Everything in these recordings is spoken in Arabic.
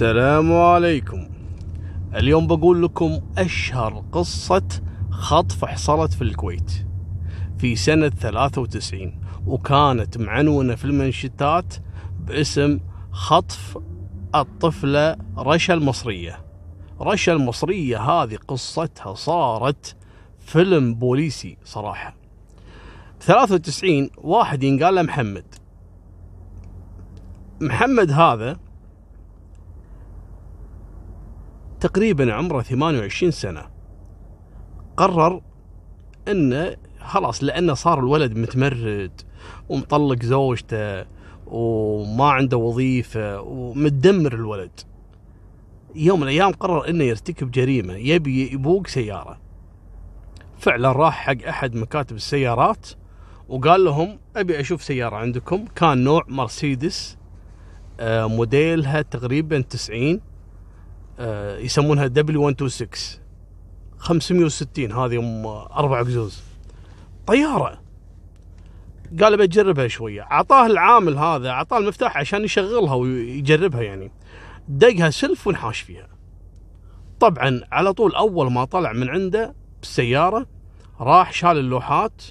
السلام عليكم. اليوم بقول لكم أشهر قصة خطف حصلت في الكويت في سنة 93 وكانت معنونة في المنشطات باسم خطف الطفلة رشا المصرية. رشا المصرية هذه قصتها صارت فيلم بوليسي صراحة. 93 واحد ينقال محمد. محمد هذا تقريبا عمره 28 سنة. قرر إنه خلاص لأنه صار الولد متمرد ومطلق زوجته وما عنده وظيفة ومتدمر الولد. يوم من الأيام قرر إنه يرتكب جريمة يبي يبوق سيارة. فعلا راح حق أحد مكاتب السيارات وقال لهم أبي أشوف سيارة عندكم. كان نوع مرسيدس آه، موديلها تقريبا 90 آه، يسمونها دبليو 126 560 هذه أم أربع قزوز طيارة. قال بجربها شوية. أعطاه العامل هذا أعطاه المفتاح عشان يشغلها ويجربها يعني. دقها سلف ونحاش فيها. طبعا على طول أول ما طلع من عنده بالسيارة راح شال اللوحات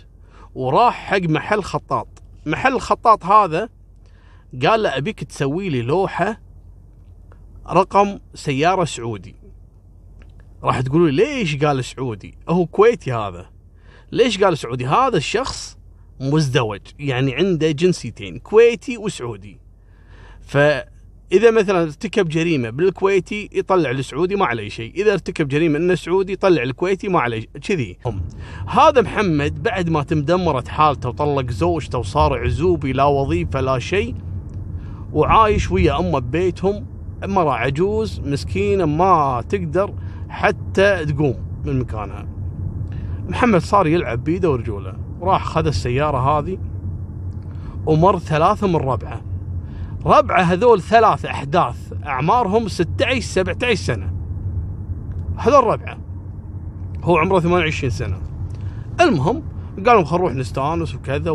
وراح حق محل خطاط. محل الخطاط هذا قال له أبيك تسوي لي لوحة رقم سيارة سعودي. راح تقولوا لي ليش قال سعودي؟ هو كويتي هذا. ليش قال سعودي؟ هذا الشخص مزدوج يعني عنده جنسيتين كويتي وسعودي. فإذا مثلا ارتكب جريمة بالكويتي يطلع السعودي ما عليه شيء. إذا ارتكب جريمة إنه سعودي يطلع الكويتي ما عليه كذي. هذا محمد بعد ما تمدمرت حالته وطلق زوجته وصار عزوبي لا وظيفة لا شيء وعايش ويا أمه ببيتهم مرة عجوز مسكينة ما تقدر حتى تقوم من مكانها. محمد صار يلعب بيده ورجوله راح خذ السيارة هذه ومر ثلاثة من ربعه. ربعه هذول ثلاث أحداث أعمارهم 16 17 سنة. هذول ربعه. هو عمره 28 سنة. المهم قالوا خل نروح نستانس وكذا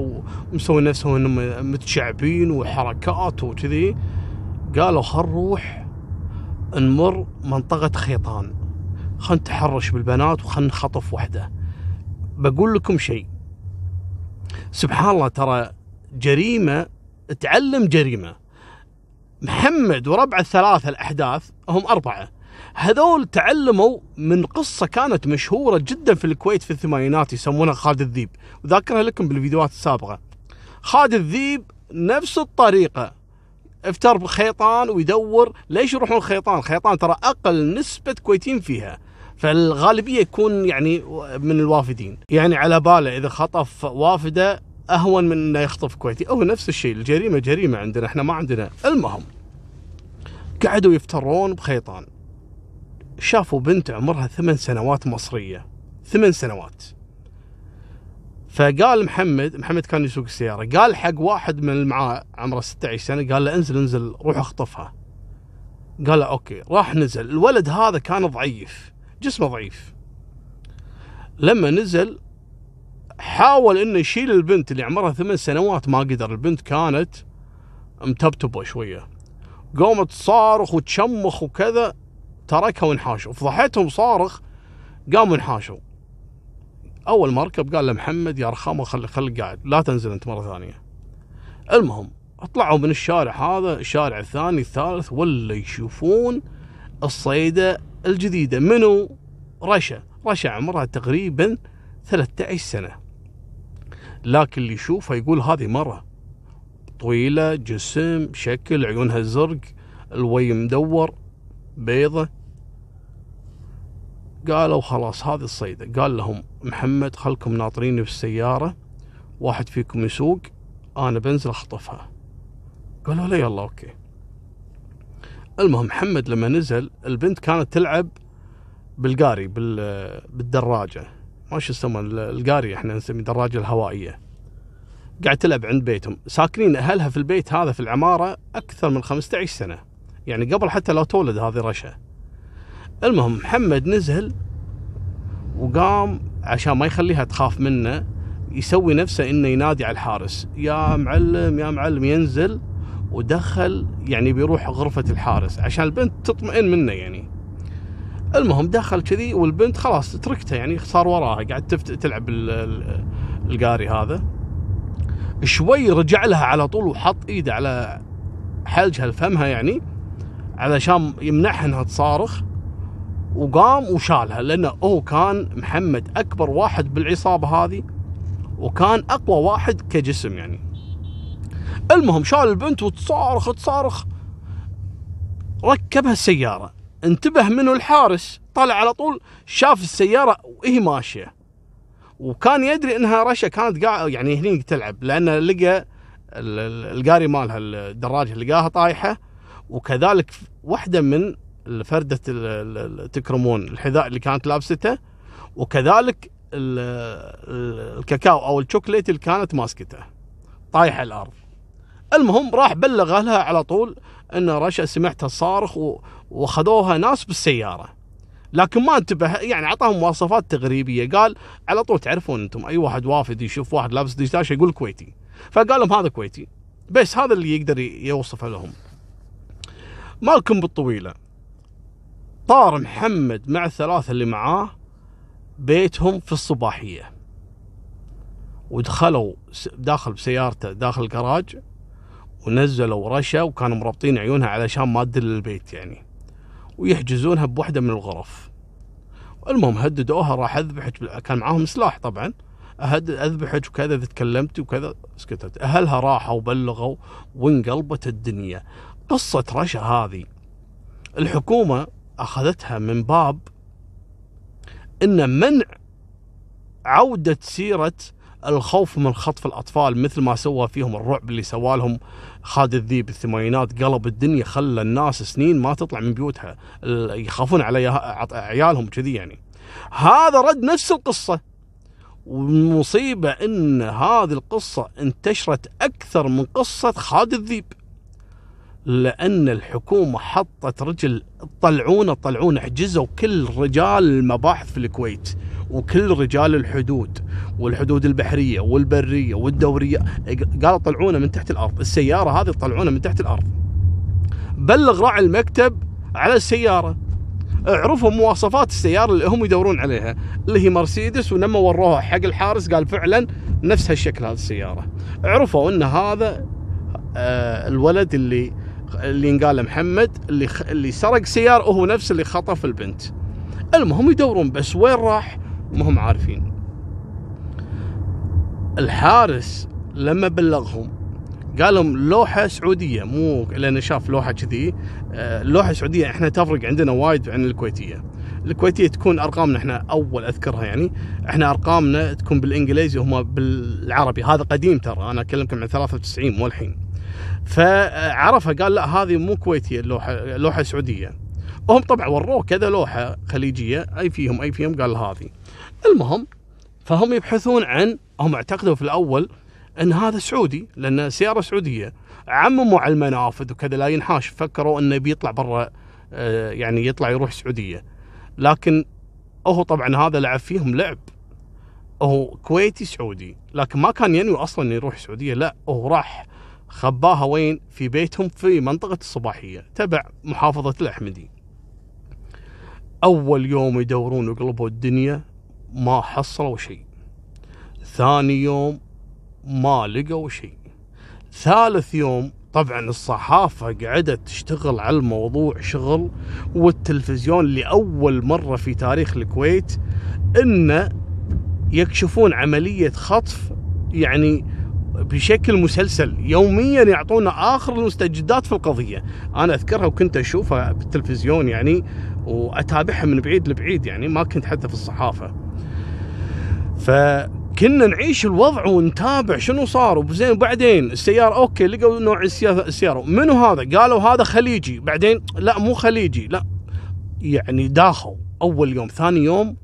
ومسوي نفسهم إنهم متشعبين وحركات وكذي. قالوا خل نروح نمر منطقة خيطان. خل نتحرش بالبنات وخل نخطف وحدة. بقول لكم شيء. سبحان الله ترى جريمة تعلم جريمة. محمد وربع الثلاثة الأحداث هم أربعة. هذول تعلموا من قصة كانت مشهورة جدا في الكويت في الثمانينات يسمونها خالد الذيب. وذاكرها لكم بالفيديوهات السابقة. خالد الذيب نفس الطريقة. افتر بخيطان ويدور ليش يروحون خيطان؟ خيطان ترى أقل نسبة كويتيين فيها. فالغالبية يكون يعني من الوافدين. يعني على باله إذا خطف وافدة أهون من إنه يخطف كويتي. هو نفس الشيء الجريمة جريمة عندنا إحنا ما عندنا. المهم قعدوا يفترون بخيطان. شافوا بنت عمرها ثمان سنوات مصرية. ثمان سنوات. فقال محمد محمد كان يسوق السيارة قال حق واحد من اللي معاه عمره 16 سنة قال له انزل انزل روح اخطفها. قال له أوكي راح نزل. الولد هذا كان ضعيف جسمه ضعيف. لما نزل حاول انه يشيل البنت اللي عمرها ثمان سنوات ما قدر. البنت كانت متبتبة شوية. قامت تصارخ وتشمخ وكذا تركها وانحاشوا. فضحتهم صارخ قاموا انحاشوا. أول ما ركب قال له محمد يا رخامة خلي خليك قاعد لا تنزل أنت مرة ثانية. المهم طلعوا من الشارع هذا الشارع الثاني الثالث ولا يشوفون الصيدة الجديدة. منو؟ رشا. رشا عمرها تقريبا 13 سنة. لكن اللي يشوفها يقول هذه مرة طويلة جسم شكل عيونها زرق الوي مدور بيضة. قالوا خلاص هذه الصيدة. قال لهم محمد خلكم ناطريني في السيارة واحد فيكم يسوق أنا بنزل أخطفها. قالوا له يلا أوكي. المهم محمد لما نزل البنت كانت تلعب بالقاري بالدراجة. ما شو يسمى القاري إحنا نسميه الدراجة الهوائية. قاعد تلعب عند بيتهم. ساكنين أهلها في البيت هذا في العمارة أكثر من 15 سنة. يعني قبل حتى لا تولد هذه رشا المهم محمد نزل وقام عشان ما يخليها تخاف منه يسوي نفسه إنه ينادي على الحارس. يا معلم يا معلم ينزل. ودخل يعني بيروح غرفة الحارس عشان البنت تطمئن منه يعني. المهم دخل كذي والبنت خلاص تركته يعني صار وراها. قاعد تفت تلعب ال- ال- القاري هذا. شوي رجع لها على طول وحط إيده على حلجها لفمها يعني علشان يمنعها إنها تصارخ. وقام وشالها لأنه هو كان محمد أكبر واحد بالعصابة هذه وكان أقوى واحد كجسم يعني. المهم شال البنت وتصارخ تصارخ ركبها السيارة انتبه منه الحارس طلع على طول شاف السيارة وهي ماشية. وكان يدري إنها رشا كانت قاعد يعني هني تلعب لأنه لقى ال- ال- القاري مالها الدراجة لقاها طايحة وكذلك واحدة من فردة ال- ال- التكرمون الحذاء اللي كانت لابسته وكذلك ال- ال- الكاكاو أو الشوكليت اللي كانت ماسكته. طايح على الأرض. المهم راح بلغ أهلها على طول إن رشا سمعتها صارخ و- وأخذوها ناس بالسيارة. لكن ما انتبه يعني أعطاهم مواصفات تغريبية. قال على طول تعرفون أنتم أي واحد وافد يشوف واحد لابس دشداشه يقول كويتي. فقال لهم هذا كويتي. بس هذا اللي يقدر يوصفه لهم. مالكم بالطويلة. طار محمد مع الثلاثة اللي معاه بيتهم في الصباحية. ودخلوا داخل بسيارته داخل الجراج ونزلوا رشا وكانوا مربطين عيونها علشان ما تدل البيت يعني. ويحجزونها بوحدة من الغرف. المهم هددوها راح أذبحك كان معاهم سلاح طبعا. أذبحك وكذا إذا تكلمتي وكذا سكتت. أهلها راحوا وبلغوا وانقلبت الدنيا. قصة رشا هذه. الحكومة أخذتها من باب إن منع عودة سيرة الخوف من خطف الأطفال مثل ما سوى فيهم الرعب اللي سوى لهم خالد الذيب بالثمانينات قلب الدنيا خلى الناس سنين ما تطلع من بيوتها يخافون على عيالهم كذي يعني. هذا رد نفس القصة. والمصيبة إن هذه القصة انتشرت أكثر من قصة خالد الذيب. لأن الحكومة حطت رجل طلعونا طلعونا حجزوا كل رجال المباحث في الكويت وكل رجال الحدود والحدود البحرية والبرية والدورية. قالوا طلعونا من تحت الأرض السيارة هذه طلعونا من تحت الأرض. بلغ راعي المكتب على السيارة. عرفوا مواصفات السيارة اللي هم يدورون عليها اللي هي مرسيدس ولما وروها حق الحارس قال فعلا نفس هالشكل هذه السيارة. عرفوا إن هذا آه، الولد اللي اللي ينقال له محمد اللي خ... اللي سرق سيارة وهو نفس اللي خطف البنت. المهم يدورون بس وين راح؟ ما هم عارفين. الحارس لما بلغهم قال لهم لوحة سعودية مو لأنه شاف لوحة كذي آه، لوحة سعودية. إحنا تفرق عندنا وايد عن الكويتية. الكويتية تكون أرقامنا إحنا أول أذكرها يعني إحنا أرقامنا تكون بالإنجليزي وهم بالعربي. هذا قديم ترى أنا أكلمكم عن 93 مو الحين. فعرفها قال لا هذه مو كويتية اللوحة لوحه سعودية. وهم طبعا وروه كذا لوحة خليجية أي فيهم أي فيهم قال هذه. المهم فهم يبحثون عن هم اعتقدوا في الأول إن هذا سعودي لأن سيارة سعودية عمموا على المنافذ وكذا لا ينحاش. فكروا إنه بيطلع برا آه، يعني يطلع يروح السعوديه لكن هو طبعا هذا لعب فيهم لعب. هو كويتي سعودي لكن ما كان ينوي أصلا يروح السعوديه لا هو راح خباها وين؟ في بيتهم في منطقة الصباحية. تبع محافظة الأحمدي. أول يوم يدورون وقلبوا الدنيا ما حصلوا شيء. ثاني يوم ما لقوا شيء. ثالث يوم طبعا الصحافة قعدت تشتغل على الموضوع شغل والتلفزيون لأول مرة في تاريخ الكويت إنه يكشفون عملية خطف يعني بشكل مسلسل يوميا يعطونا آخر المستجدات في القضية. أنا أذكرها وكنت أشوفها بالتلفزيون يعني وأتابعها من بعيد لبعيد يعني ما كنت حتى في الصحافة. فكنا نعيش الوضع ونتابع شنو صار. وزين وبعدين السيارة أوكي لقوا نوع السيارة منو هذا؟ قالوا هذا خليجي. بعدين لا مو خليجي لا. يعني داخوا أول يوم ثاني يوم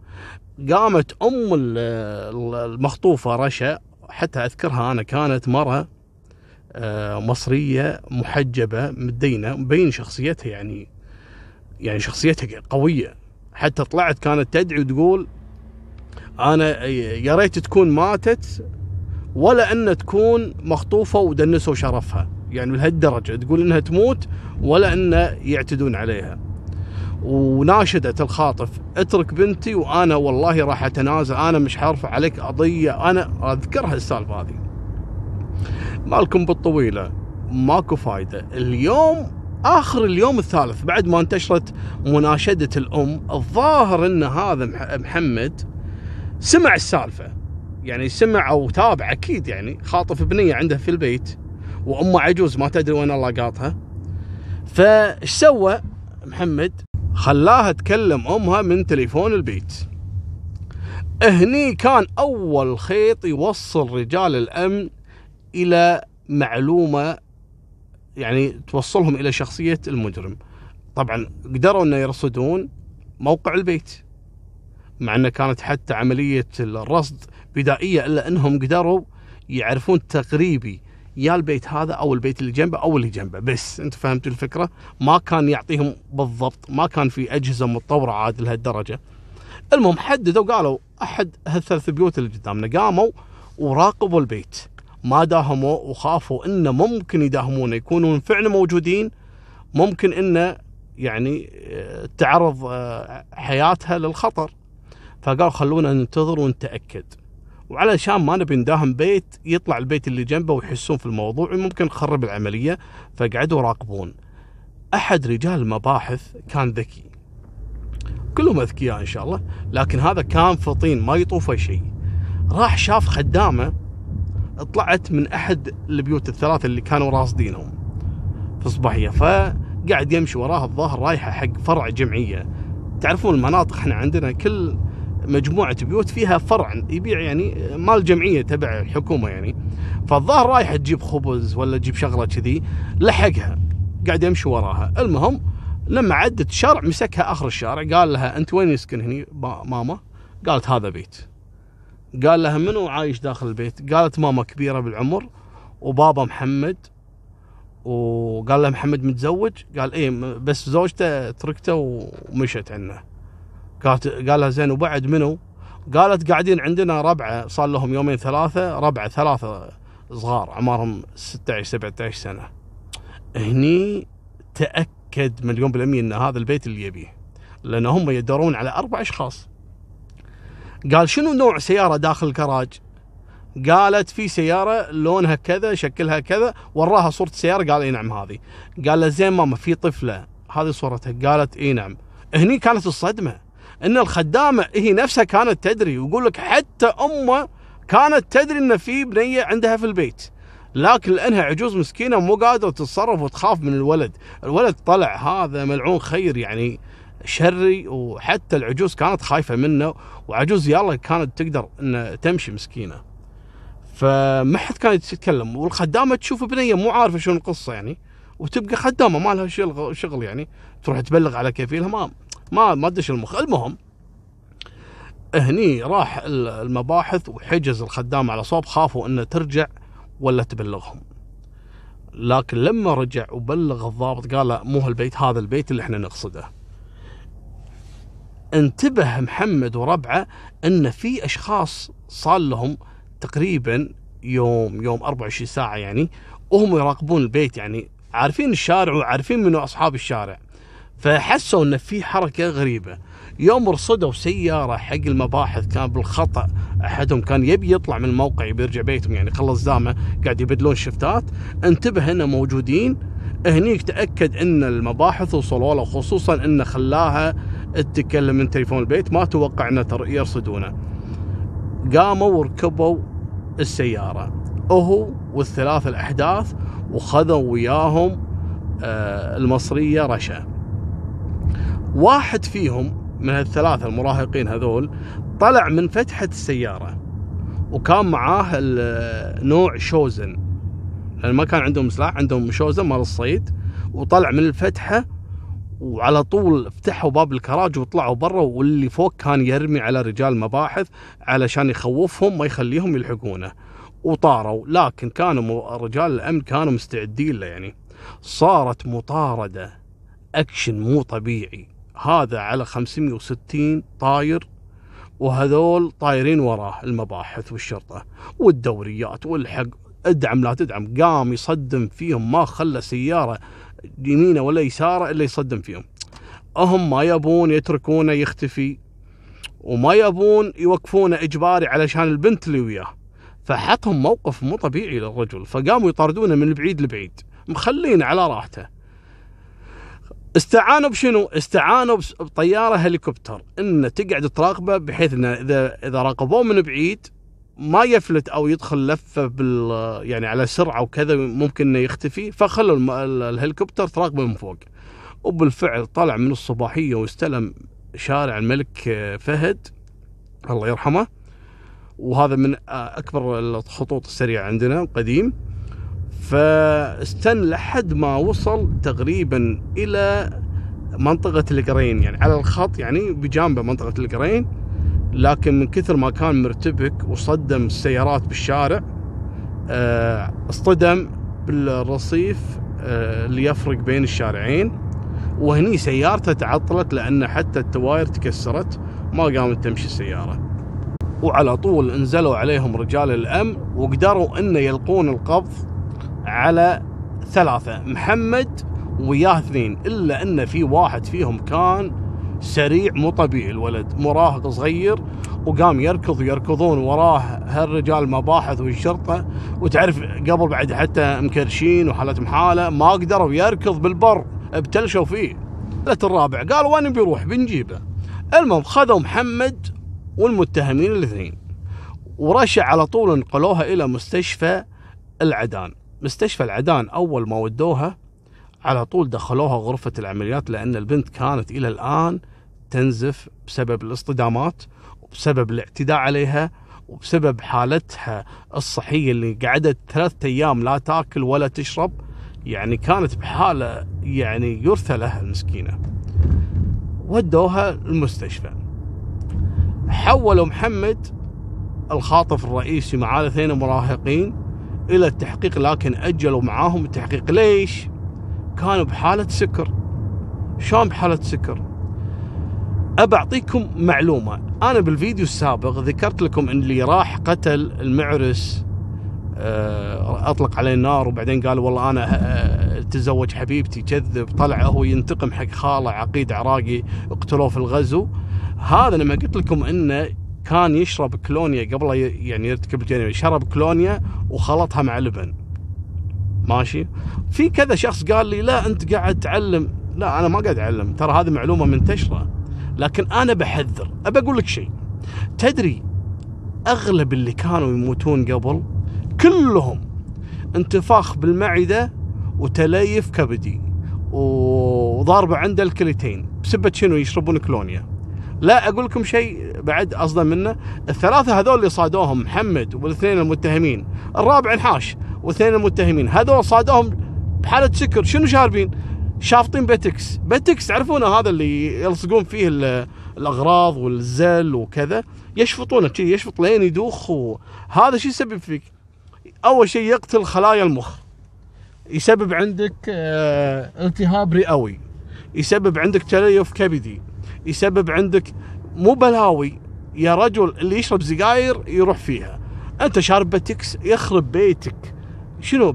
قامت أم ال- المخطوفة رشا حتى أذكرها أنا كانت مرة آه، مصرية محجبة مدينه مبين شخصيتها يعني يعني شخصيتها قوية. حتى طلعت كانت تدعي وتقول أنا يا ريت تكون ماتت ولا أن تكون مخطوفة ودنسوا شرفها. يعني لهالدرجة تقول إنها تموت ولا انه يعتدون عليها. وناشدت الخاطف. اترك بنتي وأنا والله راح أتنازل. أنا مش حارفع عليك قضيه أنا اذكرها السالفه هذه. مالكم بالطويلة. ماكو فايدة. اليوم آخر اليوم الثالث بعد ما انتشرت مناشدة الأم الظاهر إن هذا محمد سمع السالفة. يعني سمع أو تابع أكيد يعني. خاطف بنيه عنده في البيت وأمه عجوز ما تدري وين الله قاطها. فايش سوى؟ محمد خلاها تكلم أمها من تليفون البيت. هني كان أول خيط يوصل رجال الأمن إلى معلومة يعني توصلهم إلى شخصية المجرم. طبعا قدروا إنه يرصدون موقع البيت مع إنه كانت حتى عملية الرصد بدائية إلا إنهم قدروا يعرفون تقريبي يا البيت هذا أو البيت اللي جنبه أو اللي جنبه. بس أنت فهمت الفكرة؟ ما كان يعطيهم بالضبط ما كان في أجهزة متطورة عاد لهالدرجة. المهم حددوا قالوا أحد هالثلاث بيوت اللي قدامنا قاموا وراقبوا البيت. ما داهموا وخافوا انه ممكن يداهمونه يكونون فعلا موجودين. ممكن انه يعني آه، تعرض آه، حياتها للخطر. فقالوا خلونا ننتظر ونتأكد. وعلشان ما نبي نداهم بيت يطلع البيت اللي جنبه ويحسون في الموضوع وممكن نخرب العملية فقعدوا يراقبون أحد رجال المباحث كان ذكي. كلهم أذكياء إن شاء الله لكن هذا كان فطين ما يطوفه شيء. راح شاف خدامة طلعت من أحد البيوت الثلاثة اللي كانوا راصدينهم في الصباحيه فقاعد يمشي وراها الظاهر رايحة حق فرع جمعية. تعرفون المناطق إحنا عندنا كل مجموعة بيوت فيها فرع يبيع يعني مال جمعية تبع الحكومة يعني. فالظاهر رايحه تجيب خبز ولا تجيب شغلة كذي لحقها قاعد يمشي وراها. المهم لما عدت الشارع مسكها آخر الشارع قال لها أنت وين يسكن هني ماما. قالت هذا بيت. قال لها منو عايش داخل البيت؟ قالت ماما كبيرة بالعمر وبابا محمد. وقال لها محمد متزوج؟ قال إيه بس زوجته تركته ومشت عنه قالت قال لها زين وبعد منو؟ قالت قاعدين عندنا ربعة صار لهم يومين ثلاثة ربعة ثلاثة صغار عمرهم 16 17 سنة. هني تأكد مليون بالمية إن هذا البيت اللي يبيه. لأن هم يدورون على أربع أشخاص. قال شنو نوع سيارة داخل الكراج؟ قالت في سيارة لونها كذا شكلها كذا وراها صورة السياره قال إي نعم هذه. قال له زين ماما في طفلة هذه صورتها قالت إي نعم. هني كانت الصدمة إن الخدامة هي نفسها كانت تدري ويقول لك حتى أمه كانت تدري إن في بنية عندها في البيت لكن لأنها عجوز مسكينة مو قادرة تتصرف وتخاف من الولد، الولد طلع هذا ملعون خير يعني شري وحتى العجوز كانت خايفة منه وعجوز يلا كانت تقدر إن تمشي مسكينة. فما حد كان يتكلم والخدامة تشوف بنية مو عارفة شنو القصة يعني وتبقى خدامة ما لها شغل يعني تروح تبلغ على كفيلها ما ما ما ادش المخ المهم هني راح المباحث وحجز الخدام على صوب خافوا إنه ترجع ولا تبلغهم. لكن لما رجع وبلغ الضابط قال لا مو هالبيت هذا البيت اللي إحنا نقصده. انتبه محمد وربعة إن في أشخاص صار لهم تقريبا يوم يوم 24 ساعة يعني وهم يراقبون البيت يعني عارفين الشارع وعارفين منو أصحاب الشارع. فحسوا إن في حركة غريبة. يوم رصدوا سيارة حق المباحث كان بالخطأ. أحدهم كان يبي يطلع من الموقع يبي يرجع بيتهم يعني خلص زامه قاعد يبدلون شفتات. انتبه إنه موجودين. هنيك تأكد إن المباحث وصلوا له خصوصا انه خلاها تتكلم من تليفون البيت ما توقع إنه يرصدونه. قاموا وركبوا السيارة. هو والثلاث الأحداث وخذوا وياهم آه، المصرية رشا. واحد فيهم من الثلاثة المراهقين هذول طلع من فتحة السيارة وكان معاه نوع شوزن. لأن ما كان عندهم سلاح عندهم شوزن مال الصيد وطلع من الفتحة وعلى طول فتحوا باب الكراج وطلعوا برا واللي فوق كان يرمي على رجال مباحث علشان يخوفهم ما يخليهم يلحقونه. وطاروا لكن كانوا رجال الأمن كانوا مستعدين له يعني. صارت مطاردة أكشن مو طبيعي. هذا على 560 طاير وهذول طايرين وراه المباحث والشرطة والدوريات والحق. ادعم لا تدعم قام يصدم فيهم ما خلى سيارة يمينه ولا يساره إلا يصدم فيهم. هم ما يبون يتركونه يختفي وما يبون يوقفونه إجباري علشان البنت اللي وياه. فحطهم موقف مو طبيعي للرجل فقاموا يطاردونه من البعيد لبعيد مخلينه على راحته. استعانوا بشنو؟ استعانوا بطيارة هليكوبتر إنه تقعد تراقبه بحيث إنه اذا إذا راقبوه من بعيد ما يفلت أو يدخل لفة بال يعني على سرعة وكذا ممكن إنه يختفي فخلوا الهليكوبتر تراقبه من فوق. وبالفعل طلع من الصباحية واستلم شارع الملك فهد الله يرحمه وهذا من أكبر الخطوط السريعة عندنا قديم فاستن لحد ما وصل تقريبا إلى منطقة القرين. يعني على الخط يعني بجانبه منطقة القرين لكن من كثر ما كان مرتبك وصدم السيارات بالشارع آه، اصطدم بالرصيف آه، اللي يفرق بين الشارعين. وهني سيارته تعطلت لأن حتى التواير تكسرت ما قامت تمشي السيارة. وعلى طول انزلوا عليهم رجال الأمن وقدروا إنه يلقون القبض على ثلاثة. محمد وياه اثنين إلا أن في واحد فيهم كان سريع مو طبيعي الولد مراهق صغير وقام يركض ويركضون وراه هالرجال مباحث والشرطه وتعرف قبل بعد حتى مكرشين وحالة محاله ما قدروا يركض بالبر ابتلشوا فيه. الرابع قال وين بيروح؟ بنجيبه. المهم خذوا محمد والمتهمين الاثنين ورشع على طول انقلوها إلى مستشفى العدان. مستشفى العدان أول ما ودوها على طول دخلوها غرفة العمليات لأن البنت كانت إلى الآن تنزف بسبب الاصطدامات وبسبب الاعتداء عليها وبسبب حالتها الصحية اللي قعدت ثلاثة أيام لا تاكل ولا تشرب يعني كانت بحالة يعني يرثى لها المسكينة. ودوها المستشفى. حولوا محمد الخاطف الرئيسي مع الاثنين مراهقين إلى التحقيق لكن أجلوا معاهم التحقيق ليش؟ كانوا بحالة سكر شلون بحالة سكر؟ أبى أعطيكم معلومة أنا بالفيديو السابق ذكرت لكم إن اللي راح قتل المعرس آه، أطلق عليه النار وبعدين قال والله أنا آه، تزوج حبيبتي كذب طلع هو ينتقم حق خالة عقيد عراقي اقتلوه في الغزو هذا لما قلت لكم إنه كان يشرب كلونيا قبل يعني يرتكب الجريمه شرب كلونيا وخلطها مع لبن. ماشي؟ في كذا شخص قال لي لا أنت قاعد تعلم. لا أنا ما قاعد أعلم. ترى هذه معلومة منتشرة. لكن أنا بحذر. ابى أقول لك شيء. تدري أغلب اللي كانوا يموتون قبل كلهم انتفاخ بالمعدة وتليف كبدي وضاربه عنده الكليتين بسبه شنو؟ يشربون كلونيا لا أقول لكم شيء بعد أصدم منه. الثلاثة هذول اللي صادوهم محمد والاثنين المتهمين الرابع انحاش واثنين المتهمين هذول صادوهم بحالة سكر. شنو شاربين؟ شافطين بيتكس. بيتكس تعرفونه هذا اللي يلصقون فيه الأغراض والزل وكذا؟ يشفطونه يشفط لين يدوخ وهذا شو يسبب فيك؟ أول شيء يقتل خلايا المخ. يسبب عندك آه التهاب رئوي. يسبب عندك تليف كبدي. يسبب عندك مو بلاوي يا رجل اللي يشرب سجاير يروح فيها. أنت شارب Pattex يخرب بيتك. شنو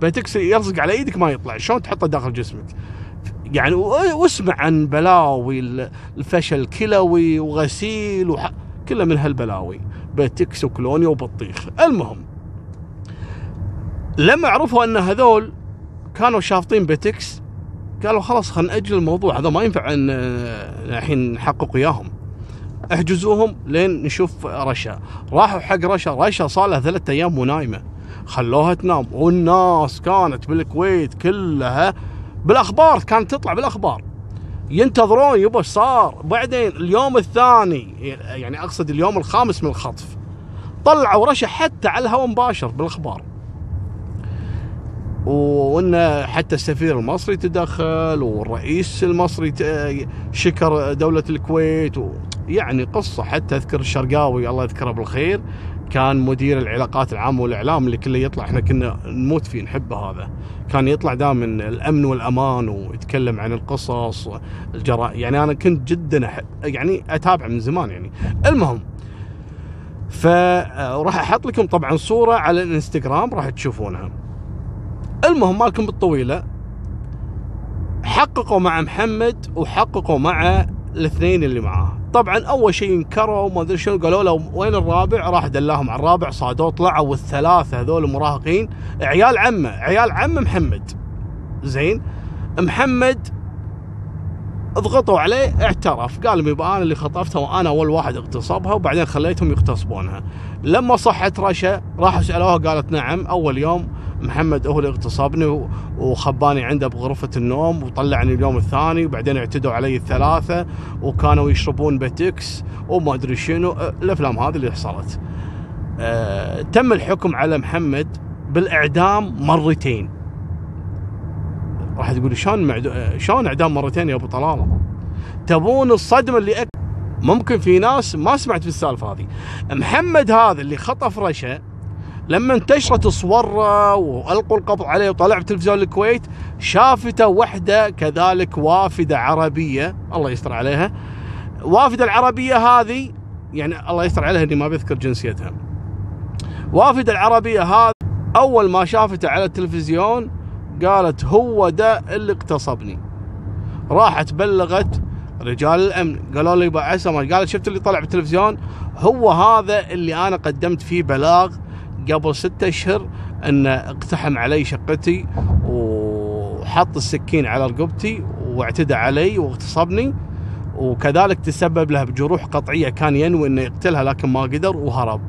Pattex يلصق على إيدك ما يطلع. شلون تحطه داخل جسمك؟ يعني واسمع عن بلاوي الفشل الكلوي وغسيل وح... كلها من هالبلاوي. Pattex وكلونيا وبطيخ. المهم لما عرفوا أن هذول كانوا شافطين باتكس قالوا خلاص خلينا نأجل الموضوع هذا ما ينفع إن الحين نحقق اياهم احجزوهم لين نشوف رشا. راحوا حق رشا رشا صار لها ثلاثة أيام ونايمه خلوها تنام. والناس كانت بالكويت كلها بالأخبار كانت تطلع بالأخبار. ينتظرون يبا صار. بعدين اليوم الثاني يعني أقصد اليوم الخامس من الخطف طلعوا رشا حتى على الهواء مباشر بالأخبار. وان حتى السفير المصري تدخل والرئيس المصري شكر دولة الكويت يعني قصة. حتى أذكر الشرقاوي الله يذكره بالخير كان مدير العلاقات العامة والإعلام اللي كله يطلع إحنا كنا نموت فيه نحبه هذا. كان يطلع دائما الأمن والأمان ويتكلم عن القصص الجرائم يعني أنا كنت جدا أحب يعني اتابعه من زمان يعني. المهم فراح أحط لكم طبعا صورة على الإنستغرام راح تشوفونها. المهم مالكم بالطويلة. حققوا مع محمد وحققوا مع الاثنين اللي معاه. طبعا أول شيء انكروا وما أدري شنو قالوا له وين الرابع؟ راح دلاهم على الرابع صادوه طلعوا والثلاثة هذول المراهقين عيال عمة عيال عم محمد. زين؟ محمد ضغطوا عليه اعترف. قال يبقى أنا اللي خطفتها وأنا أول واحد اغتصبها وبعدين خليتهم يغتصبونها. لما صحت رشا راحوا سألوها قالت نعم أول يوم محمد هو اللي اغتصبني وخباني عنده بغرفة النوم وطلعني اليوم الثاني وبعدين اعتدوا علي الثلاثة وكانوا يشربون بتكس وما أدري شنو الأفلام هذه اللي حصلت. أه تم الحكم على محمد بالإعدام مرتين. راح تقول شلون. شلون إعدام مرتين يا أبو طلاله؟ تبون الصدمة اللي أك... ممكن في ناس ما سمعت في السالفه هذه. محمد هذا اللي خطف رشا لما انتشرت صوره وألقوا القبض عليه وطلع بتلفزيون الكويت شافته وحدة كذلك وافدة عربية الله يستر عليها. وافدة العربية هذه يعني الله يستر عليها إني ما بذكر جنسيتها. وافدة العربية هذه أول ما شافته على التلفزيون قالت هو ده اللي اغتصبني راحت بلغت رجال الأمن قالوا لي بعسى قالت شفت اللي طلع بالتلفزيون هو هذا اللي أنا قدمت فيه بلاغ قبل ستة أشهر انه اقتحم علي شقتي وحط السكين على رقبتي واعتدى علي واغتصبني وكذلك تسبب له بجروح قطعية كان ينوي أنه يقتلها لكن ما قدر وهرب.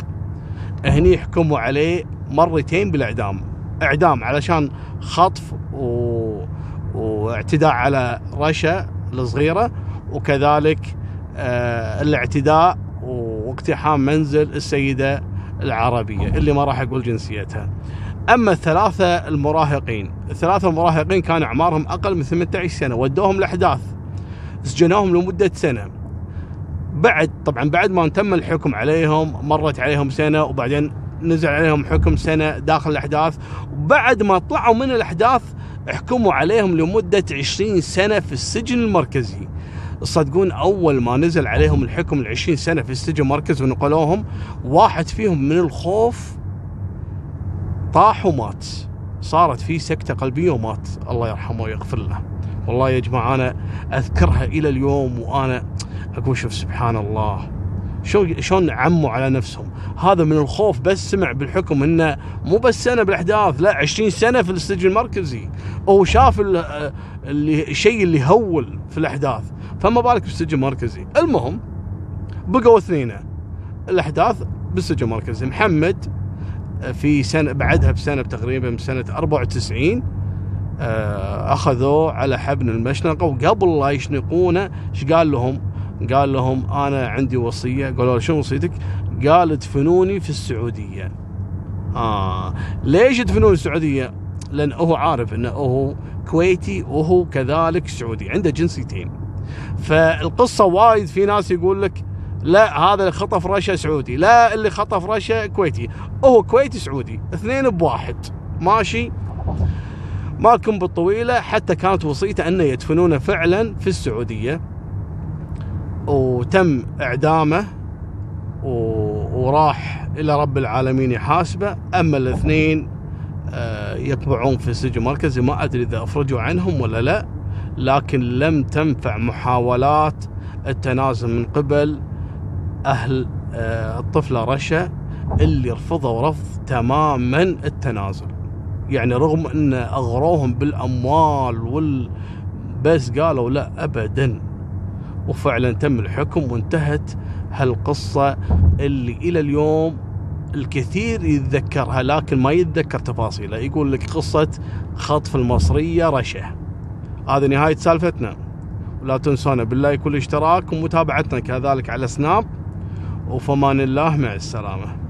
هني حكموا عليه مرتين بالإعدام، إعدام علشان خطف و... واعتداء على رشا الصغيرة وكذلك آه الاعتداء واقتحام منزل السيدة العربية اللي ما راح أقول جنسيتها. أما الثلاثة المراهقين الثلاثة المراهقين كان أعمارهم أقل من 18 سنة ودوهم الأحداث. سجنوهم لمدة سنة. بعد طبعا بعد ما تم الحكم عليهم مرت عليهم سنة وبعدين نزل عليهم حكم سنة داخل الأحداث. وبعد ما طلعوا من الأحداث حكموا عليهم لمدة 20 سنة في السجن المركزي. تصدقون أول ما نزل عليهم الحكم ال 20 سنة في السجن المركزي ونقلوهم واحد فيهم من الخوف طاح ومات. صارت فيه سكتة قلبية ومات. الله يرحمه ويغفر له. والله يا جماعة أنا أذكرها إلى اليوم وأنا أقول شوف سبحان الله. شلون شلون عموا على نفسهم. هذا من الخوف بس سمع بالحكم إنه مو بس سنة بالأحداث لا 20 سنة في السجن المركزي. هو شاف اللي الشيء اللي هول في الأحداث. فما بالك بالسجن المركزي المهم بقوا اثنين الأحداث بالسجن المركزي محمد في سنة بعدها بسنة تقريبا بسنة 94 آه، أخذوه على حبل المشنقة وقبل لا يشنقونه إيش قال لهم؟ قال لهم أنا عندي وصية قالوا له شنو وصيتك؟ قال ادفنوني في السعودية. آه ليش تدفنون السعودية؟ لأن هو عارف إنه هو كويتي وهو كذلك سعودي عنده جنسيتين. فالقصة وايد في ناس يقول لك لا هذا اللي خطف رشا سعودي لا اللي خطف رشا كويتي. هو كويتي سعودي اثنين بواحد ماشي؟ مالكم بالطويلة حتى كانت وصيته أنه يدفنونه فعلا في السعودية. وتم إعدامه وراح إلى رب العالمين يحاسبه. أما الاثنين آه، يكبعون في السجن المركزي ما أدري إذا أفرجوا عنهم ولا لا. لكن لم تنفع محاولات التنازل من قبل أهل آه، الطفله رشا اللي رفضوا رفض تماما التنازل. يعني رغم أن أغروهم بالأموال وال بس قالوا لا ابدا. وفعلا تم الحكم وانتهت هالقصة اللي إلى اليوم الكثير يتذكرها لكن ما يتذكر تفاصيلها. يقول لك قصة خطف المصرية رشا. هذه نهاية سالفتنا. ولا تنسونا بالله كل اشتراك ومتابعتنا كذلك على سناب. وفمان الله مع السلامة.